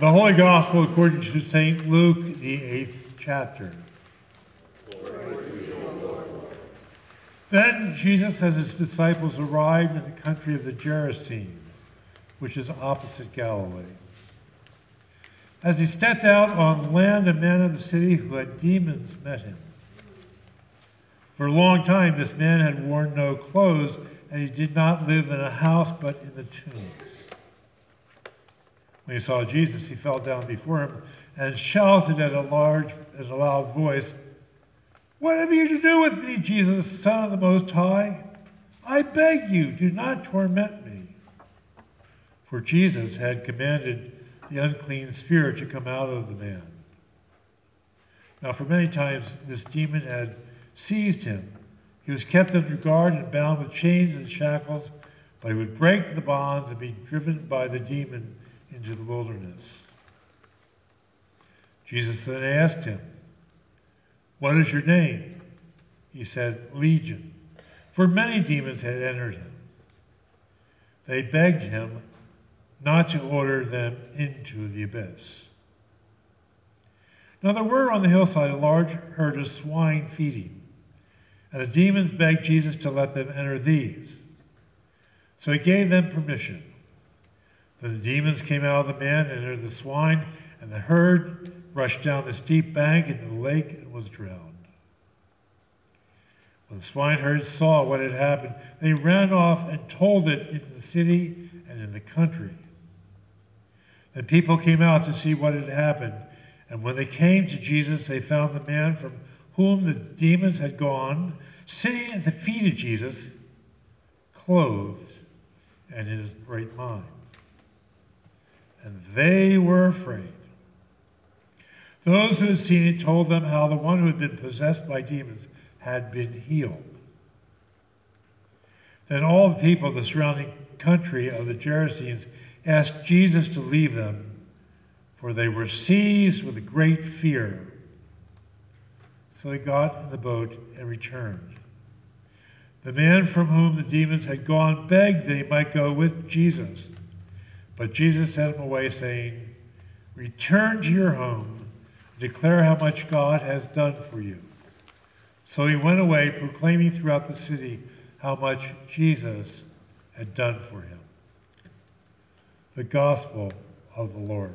The Holy Gospel according to St. Luke, the eighth chapter. Then Jesus and his disciples arrived in the country of the Gerasenes, which is opposite Galilee. As he stepped out on land, a man of the city who had demons met him. For a long time, this man had worn no clothes, and he did not live in a house but in the tombs. When he saw Jesus, he fell down before him and shouted at a large and a loud voice, What have you to do with me, Jesus, Son of the Most High? I beg you, do not torment me. For Jesus had commanded the unclean spirit to come out of the man. Now, for many times this demon had seized him. He was kept under guard and bound with chains and shackles, but he would break the bonds and be driven by the demon into the wilderness. Jesus then asked him, What is your name? He said, Legion, for many demons had entered him. They begged him not to order them into the abyss. Now there were on the hillside a large herd of swine feeding, and the demons begged Jesus to let them enter these. So he gave them permission. Then the demons came out of the man and entered the swine, and the herd rushed down the steep bank into the lake and was drowned. When the swineherd saw what had happened, they ran off and told it in the city and in the country. Then people came out to see what had happened. And when they came to Jesus, they found the man from whom the demons had gone sitting at the feet of Jesus, clothed and in his right mind. And they were afraid. Those who had seen it told them how the one who had been possessed by demons had been healed. Then all the people of the surrounding country of the Gerasenes asked Jesus to leave them, for they were seized with great fear. So they got in the boat and returned. The man from whom the demons had gone begged that he might go with Jesus. But Jesus sent him away, saying, Return to your home declare how much God has done for you. So he went away, proclaiming throughout the city how much Jesus had done for him. The Gospel of the Lord.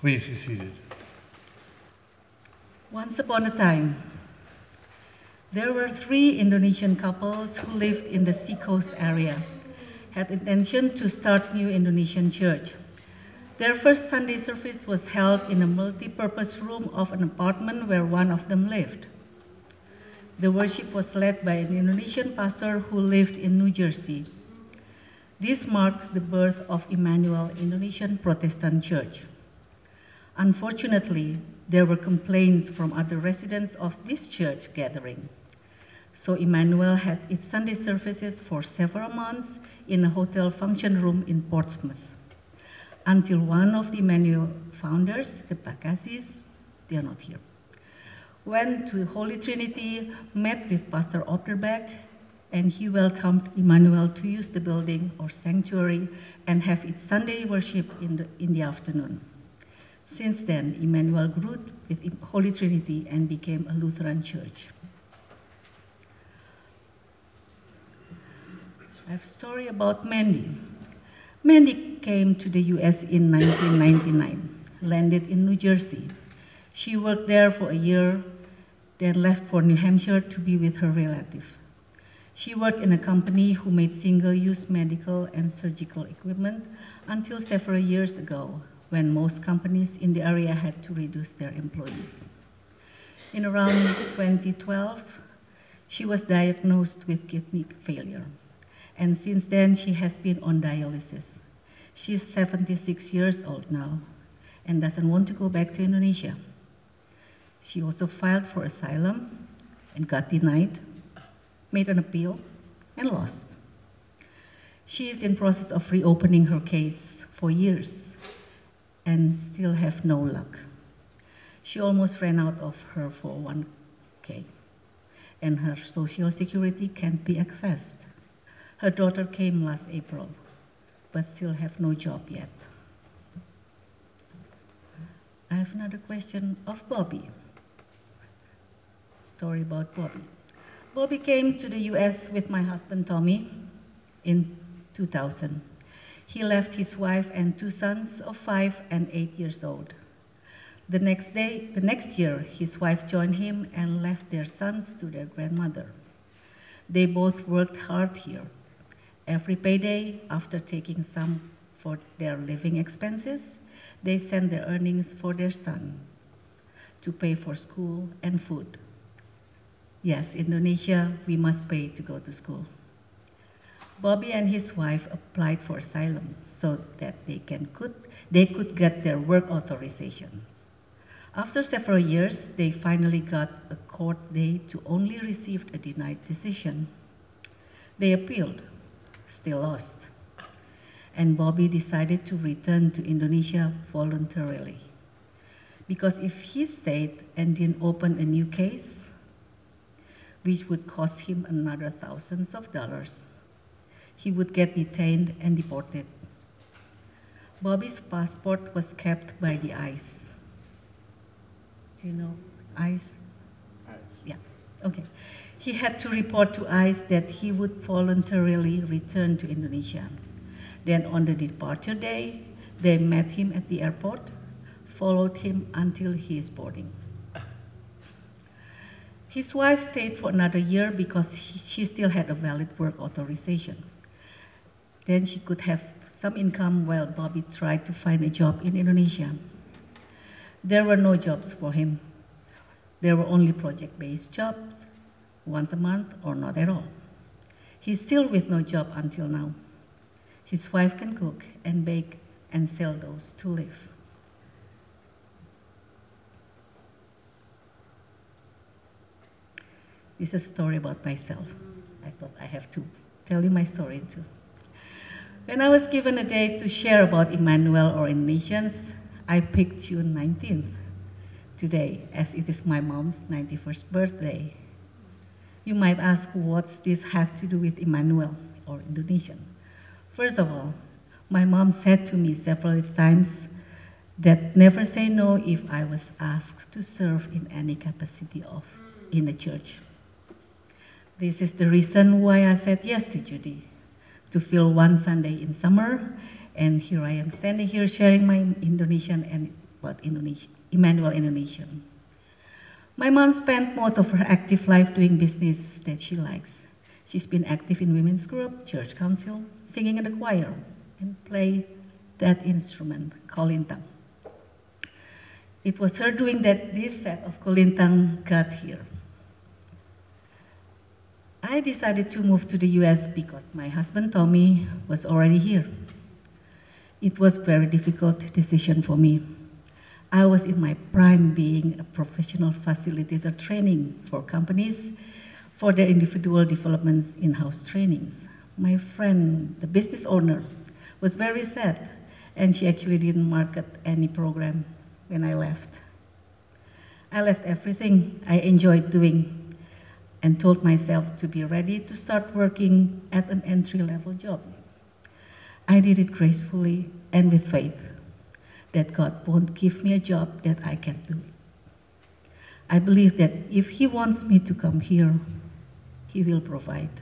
Please be seated. Once upon a time, there were three Indonesian couples who lived in the seacoast area, had intention to start new Indonesian church. Their first Sunday service was held in a multi-purpose room of an apartment where one of them lived. The worship was led by an Indonesian pastor who lived in New Jersey. This marked the birth of Emmanuel Indonesian Protestant Church. Unfortunately, there were complaints from other residents of this church gathering. So Emmanuel had its Sunday services for several months in a hotel function room in Portsmouth. Until one of the Emmanuel founders, the Bakasis, they are not here, went to Holy Trinity, met with Pastor Opperbeck, and he welcomed Emmanuel to use the building or sanctuary and have its Sunday worship in the, in the afternoon. Since then, Emmanuel grew with Holy Trinity and became a Lutheran church. I have a story about Mandy. Mandy came to the US in 1999, landed in New Jersey. She worked there for a year, then left for New Hampshire to be with her relative. She worked in a company who made single-use medical and surgical equipment until several years ago, when most companies in the area had to reduce their employees. In around 2012, she was diagnosed with kidney failure and since then she has been on dialysis. She's 76 years old now and doesn't want to go back to Indonesia. She also filed for asylum and got denied, made an appeal, and lost. She is in process of reopening her case for years and still have no luck. She almost ran out of her 401k and her social security can't be accessed. Her daughter came last April, but still have no job yet. I have another question of Bobby. Story about Bobby. Bobby came to the US with my husband Tommy in 2000. He left his wife and two sons of five and eight years old. The next day, the next year, his wife joined him and left their sons to their grandmother. They both worked hard here. Every payday, after taking some for their living expenses, they send their earnings for their sons to pay for school and food. Yes, Indonesia, we must pay to go to school. Bobby and his wife applied for asylum so that they, can, could, they could get their work authorization. After several years, they finally got a court date to only receive a denied decision. They appealed, still lost. And Bobby decided to return to Indonesia voluntarily. Because if he stayed and didn't open a new case, which would cost him another thousands of dollars, he would get detained and deported. Bobby's passport was kept by the ICE. Do you know ICE? Yeah, okay. He had to report to ICE that he would voluntarily return to Indonesia. Then on the departure day, they met him at the airport, followed him until he is boarding. His wife stayed for another year because he, she still had a valid work authorization. Then she could have some income while Bobby tried to find a job in Indonesia. There were no jobs for him. There were only project based jobs, once a month or not at all. He's still with no job until now. His wife can cook and bake and sell those to live. This is a story about myself. I thought I have to tell you my story too. When I was given a day to share about Emmanuel or in nations, I picked June 19th today, as it is my mom's 91st birthday. You might ask, what's this have to do with Emmanuel or Indonesian? First of all, my mom said to me several times that never say no if I was asked to serve in any capacity of in a church. This is the reason why I said yes to Judy, to fill one Sunday in summer, and here I am standing here sharing my Indonesian and what Indonesian, Emmanuel Indonesian. My mom spent most of her active life doing business that she likes. She's been active in women's group, church council, singing in the choir, and play that instrument, kolintang. It was her doing that this set of kolintang got here. I decided to move to the US because my husband Tommy was already here. It was a very difficult decision for me. I was in my prime being a professional facilitator training for companies for their individual developments in-house trainings. My friend, the business owner, was very sad and she actually didn't market any program when I left. I left everything I enjoyed doing and told myself to be ready to start working at an entry-level job. I did it gracefully and with faith that God won't give me a job that I can't do. I believe that if He wants me to come here, He will provide.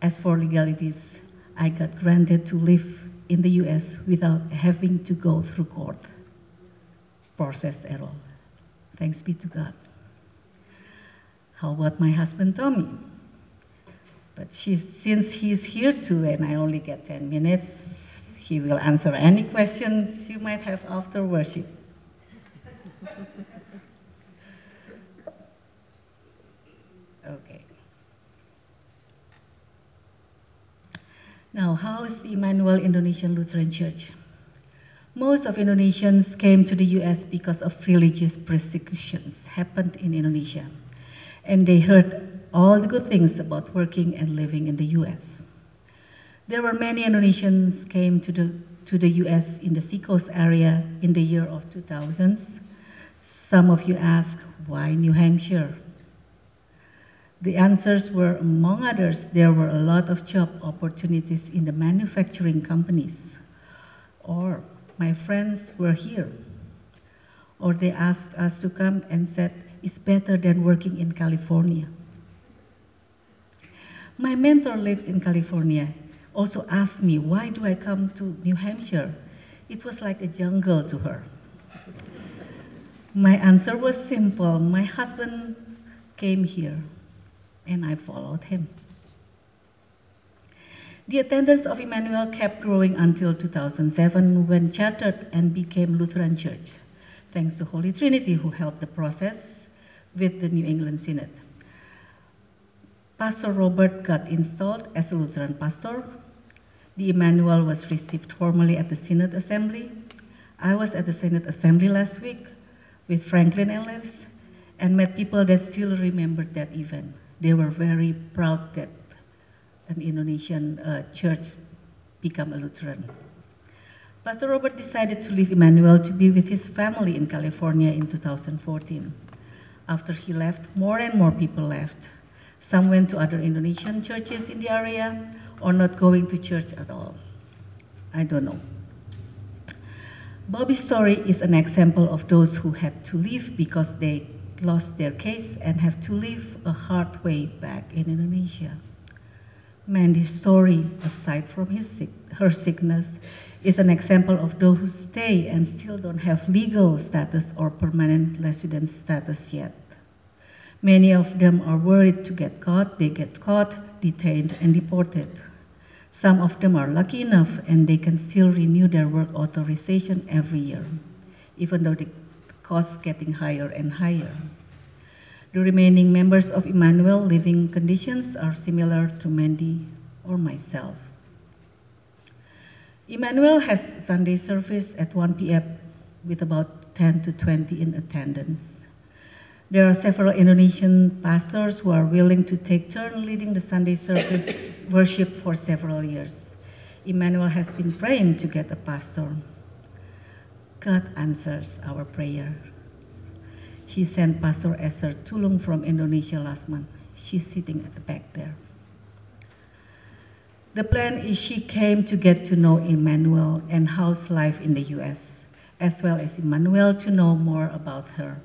As for legalities, I got granted to live in the US without having to go through court process at all. Thanks be to God. How about my husband Tommy? But she, since he's here too, and I only get 10 minutes, he will answer any questions you might have after worship. okay. Now, how is the Emmanuel Indonesian Lutheran Church? Most of Indonesians came to the US because of religious persecutions happened in Indonesia, and they heard all the good things about working and living in the US. There were many Indonesians came to the, to the US in the Seacoast area in the year of 2000s. Some of you ask, why New Hampshire? The answers were, among others, there were a lot of job opportunities in the manufacturing companies. Or, my friends were here. Or they asked us to come and said, it's better than working in California. My mentor lives in California, also asked me, why do I come to New Hampshire? It was like a jungle to her. My answer was simple. My husband came here, and I followed him. The attendance of Emmanuel kept growing until 2007 when chartered and became Lutheran Church, thanks to Holy Trinity who helped the process with the New England Synod. Pastor Robert got installed as a Lutheran pastor. The Emmanuel was received formally at the Synod Assembly. I was at the Synod Assembly last week with Franklin Ellis and met people that still remember that event. They were very proud that an Indonesian uh, church become a Lutheran. Pastor Robert decided to leave Emmanuel to be with his family in California in 2014. After he left, more and more people left. Some went to other Indonesian churches in the area or not going to church at all. I don't know. Bobby's story is an example of those who had to leave because they lost their case and have to live a hard way back in Indonesia. Mandy's story, aside from his her sickness, is an example of those who stay and still don't have legal status or permanent resident status yet. Many of them are worried to get caught, they get caught, detained, and deported. Some of them are lucky enough and they can still renew their work authorization every year, even though the costs getting higher and higher. The remaining members of Emmanuel living conditions are similar to Mandy or myself. Emmanuel has Sunday service at 1 p.m. with about 10 to 20 in attendance. There are several Indonesian pastors who are willing to take turn leading the Sunday service worship for several years. Emmanuel has been praying to get a pastor. God answers our prayer. He sent Pastor Esther Tulung from Indonesia last month. She's sitting at the back there. The plan is she came to get to know Emmanuel and house life in the US, as well as Emmanuel to know more about her.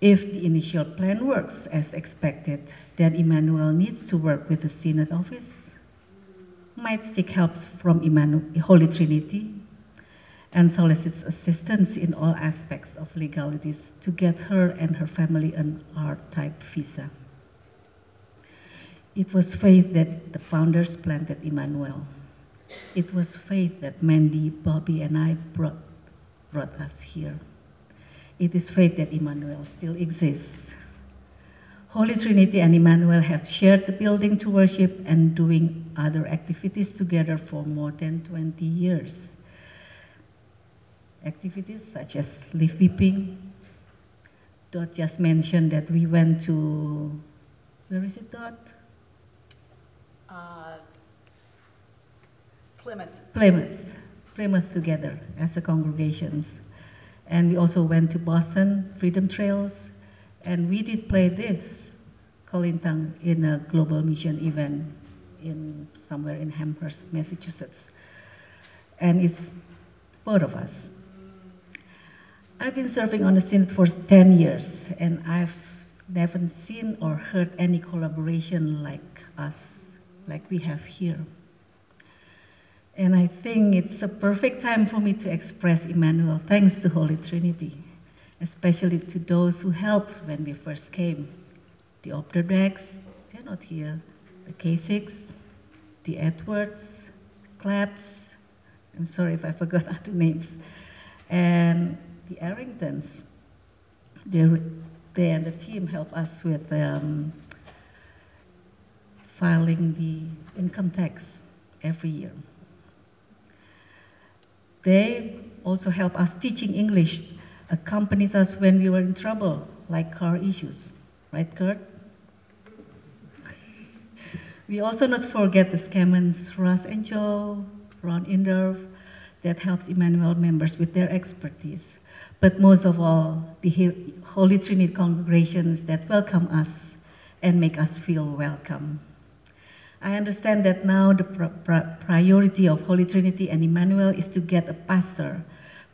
If the initial plan works as expected, then Emmanuel needs to work with the Synod office, might seek help from Emmanuel, Holy Trinity, and solicits assistance in all aspects of legalities to get her and her family an R-type visa. It was faith that the founders planted Emmanuel. It was faith that Mandy, Bobby, and I brought, brought us here. It is faith that Emmanuel still exists. Holy Trinity and Emmanuel have shared the building to worship and doing other activities together for more than 20 years. Activities such as leaf weeping. Dot just mentioned that we went to, where is it, Dot? Uh, Plymouth. Plymouth, Plymouth together as a congregations. And we also went to Boston, Freedom Trails, and we did play this, Kolintang, in a global mission event in somewhere in Amherst, Massachusetts. And it's both of us. I've been serving on the Synod for 10 years, and I've never seen or heard any collaboration like us, like we have here. And I think it's a perfect time for me to express Emmanuel thanks to Holy Trinity, especially to those who helped when we first came. The Opterdecks, they're not here. The K6, the Edwards, Claps, I'm sorry if I forgot other names, and the Arringtons. They, they and the team help us with um, filing the income tax every year. They also help us teaching English, accompanies us when we were in trouble, like car issues. Right, Kurt? we also not forget the Scammons, Russ and Joe, Ron Inderv, that helps Emmanuel members with their expertise. But most of all, the Holy Trinity congregations that welcome us and make us feel welcome. I understand that now the pr- pr- priority of Holy Trinity and Emmanuel is to get a pastor,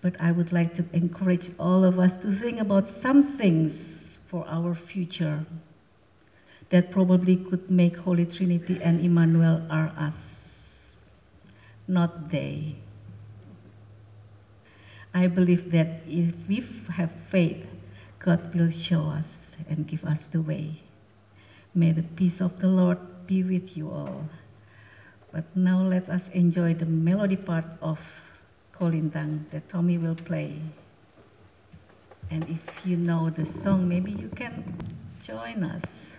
but I would like to encourage all of us to think about some things for our future that probably could make Holy Trinity and Emmanuel are us, not they. I believe that if we have faith, God will show us and give us the way. May the peace of the Lord be with you all. But now let us enjoy the melody part of Kolintang that Tommy will play. And if you know the song, maybe you can join us.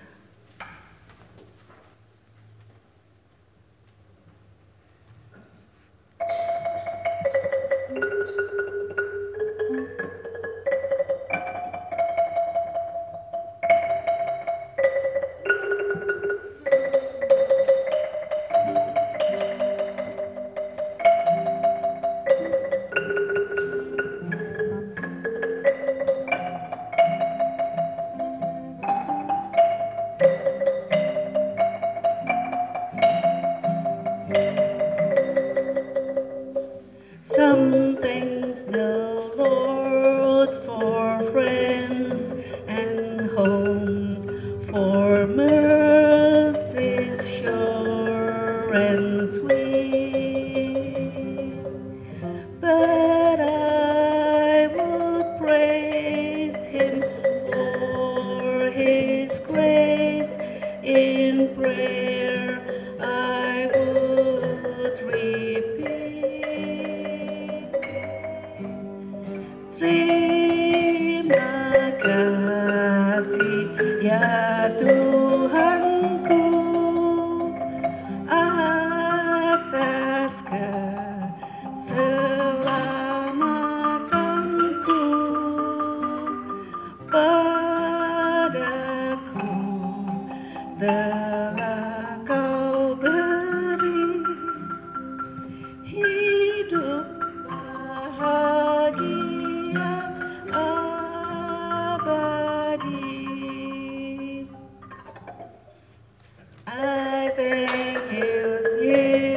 Some thanks the Lord for friends and ya Tuhanku Him